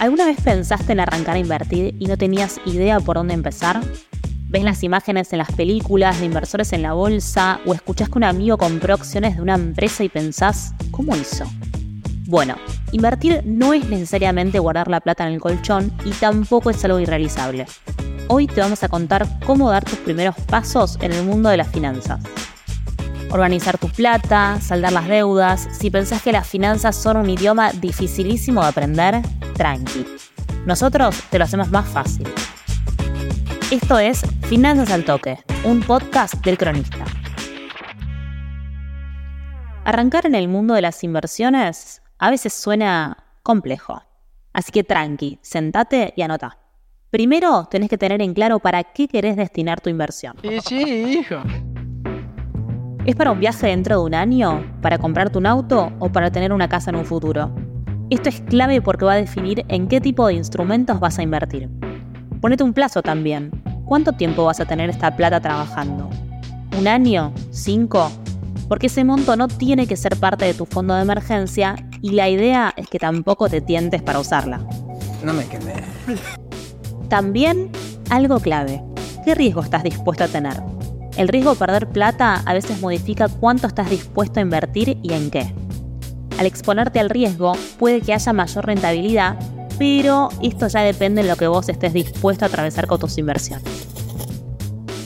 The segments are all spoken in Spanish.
¿Alguna vez pensaste en arrancar a invertir y no tenías idea por dónde empezar? ¿Ves las imágenes en las películas de inversores en la bolsa o escuchás que un amigo compró acciones de una empresa y pensás, ¿cómo hizo? Bueno, invertir no es necesariamente guardar la plata en el colchón y tampoco es algo irrealizable. Hoy te vamos a contar cómo dar tus primeros pasos en el mundo de las finanzas. Organizar tu plata, saldar las deudas. Si pensás que las finanzas son un idioma dificilísimo de aprender, tranqui. Nosotros te lo hacemos más fácil. Esto es Finanzas al Toque, un podcast del cronista. Arrancar en el mundo de las inversiones a veces suena complejo. Así que tranqui, sentate y anota. Primero tenés que tener en claro para qué querés destinar tu inversión. Y sí, hijo. ¿Es para un viaje dentro de un año? ¿Para comprarte un auto o para tener una casa en un futuro? Esto es clave porque va a definir en qué tipo de instrumentos vas a invertir. Ponete un plazo también. ¿Cuánto tiempo vas a tener esta plata trabajando? ¿Un año? ¿Cinco? Porque ese monto no tiene que ser parte de tu fondo de emergencia y la idea es que tampoco te tientes para usarla. No me quemé. También algo clave. ¿Qué riesgo estás dispuesto a tener? El riesgo de perder plata a veces modifica cuánto estás dispuesto a invertir y en qué. Al exponerte al riesgo puede que haya mayor rentabilidad, pero esto ya depende de lo que vos estés dispuesto a atravesar con tus inversiones.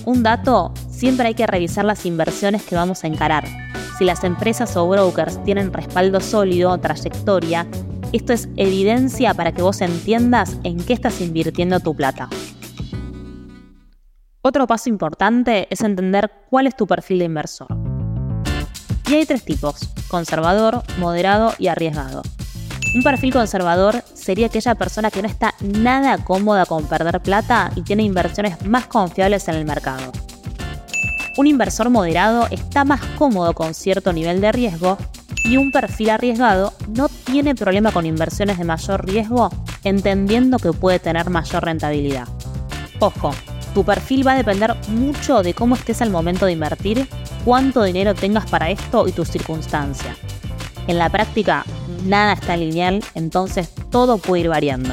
Un dato, siempre hay que revisar las inversiones que vamos a encarar. Si las empresas o brokers tienen respaldo sólido, trayectoria, esto es evidencia para que vos entiendas en qué estás invirtiendo tu plata. Otro paso importante es entender cuál es tu perfil de inversor. Y hay tres tipos, conservador, moderado y arriesgado. Un perfil conservador sería aquella persona que no está nada cómoda con perder plata y tiene inversiones más confiables en el mercado. Un inversor moderado está más cómodo con cierto nivel de riesgo y un perfil arriesgado no tiene problema con inversiones de mayor riesgo entendiendo que puede tener mayor rentabilidad. Ojo, tu perfil va a depender mucho de cómo estés al momento de invertir, cuánto dinero tengas para esto y tus circunstancias. En la práctica, nada está lineal, entonces todo puede ir variando.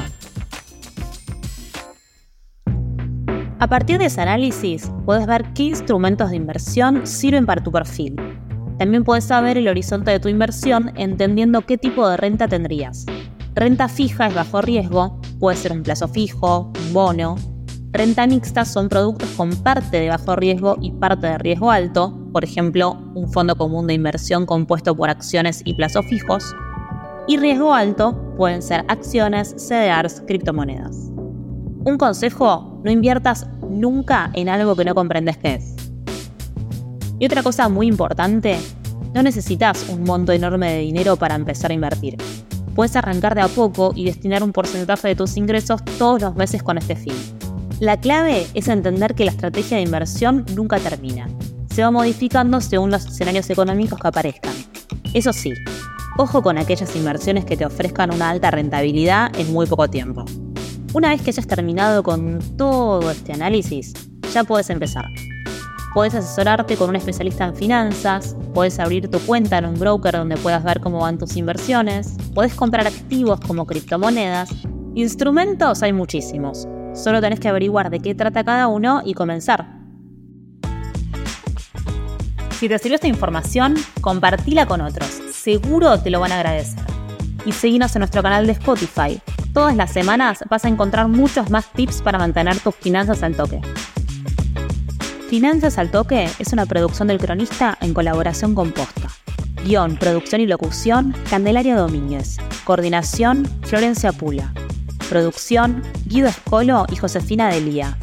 A partir de ese análisis, puedes ver qué instrumentos de inversión sirven para tu perfil. También puedes saber el horizonte de tu inversión entendiendo qué tipo de renta tendrías. Renta fija es bajo riesgo, puede ser un plazo fijo, un bono, Renta mixta son productos con parte de bajo riesgo y parte de riesgo alto, por ejemplo, un fondo común de inversión compuesto por acciones y plazos fijos. Y riesgo alto pueden ser acciones, CDRs, criptomonedas. Un consejo, no inviertas nunca en algo que no comprendes qué es. Y otra cosa muy importante, no necesitas un monto enorme de dinero para empezar a invertir. Puedes arrancar de a poco y destinar un porcentaje de tus ingresos todos los meses con este fin. La clave es entender que la estrategia de inversión nunca termina. Se va modificando según los escenarios económicos que aparezcan. Eso sí, ojo con aquellas inversiones que te ofrezcan una alta rentabilidad en muy poco tiempo. Una vez que hayas terminado con todo este análisis, ya puedes empezar. Puedes asesorarte con un especialista en finanzas, puedes abrir tu cuenta en un broker donde puedas ver cómo van tus inversiones, puedes comprar activos como criptomonedas. Instrumentos hay muchísimos. Solo tenés que averiguar de qué trata cada uno y comenzar. Si te sirvió esta información, compartila con otros. Seguro te lo van a agradecer. Y seguinos en nuestro canal de Spotify. Todas las semanas vas a encontrar muchos más tips para mantener tus finanzas al toque. Finanzas al Toque es una producción del cronista en colaboración con Posta. Guión, producción y locución, Candelaria Domínguez. Coordinación, Florencia Pula. Producción, Guido Escolo y Josefina Delía.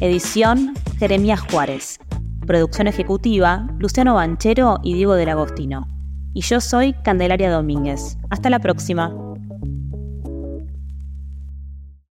Edición, Jeremías Juárez. Producción ejecutiva, Luciano Banchero y Diego del Agostino. Y yo soy Candelaria Domínguez. Hasta la próxima.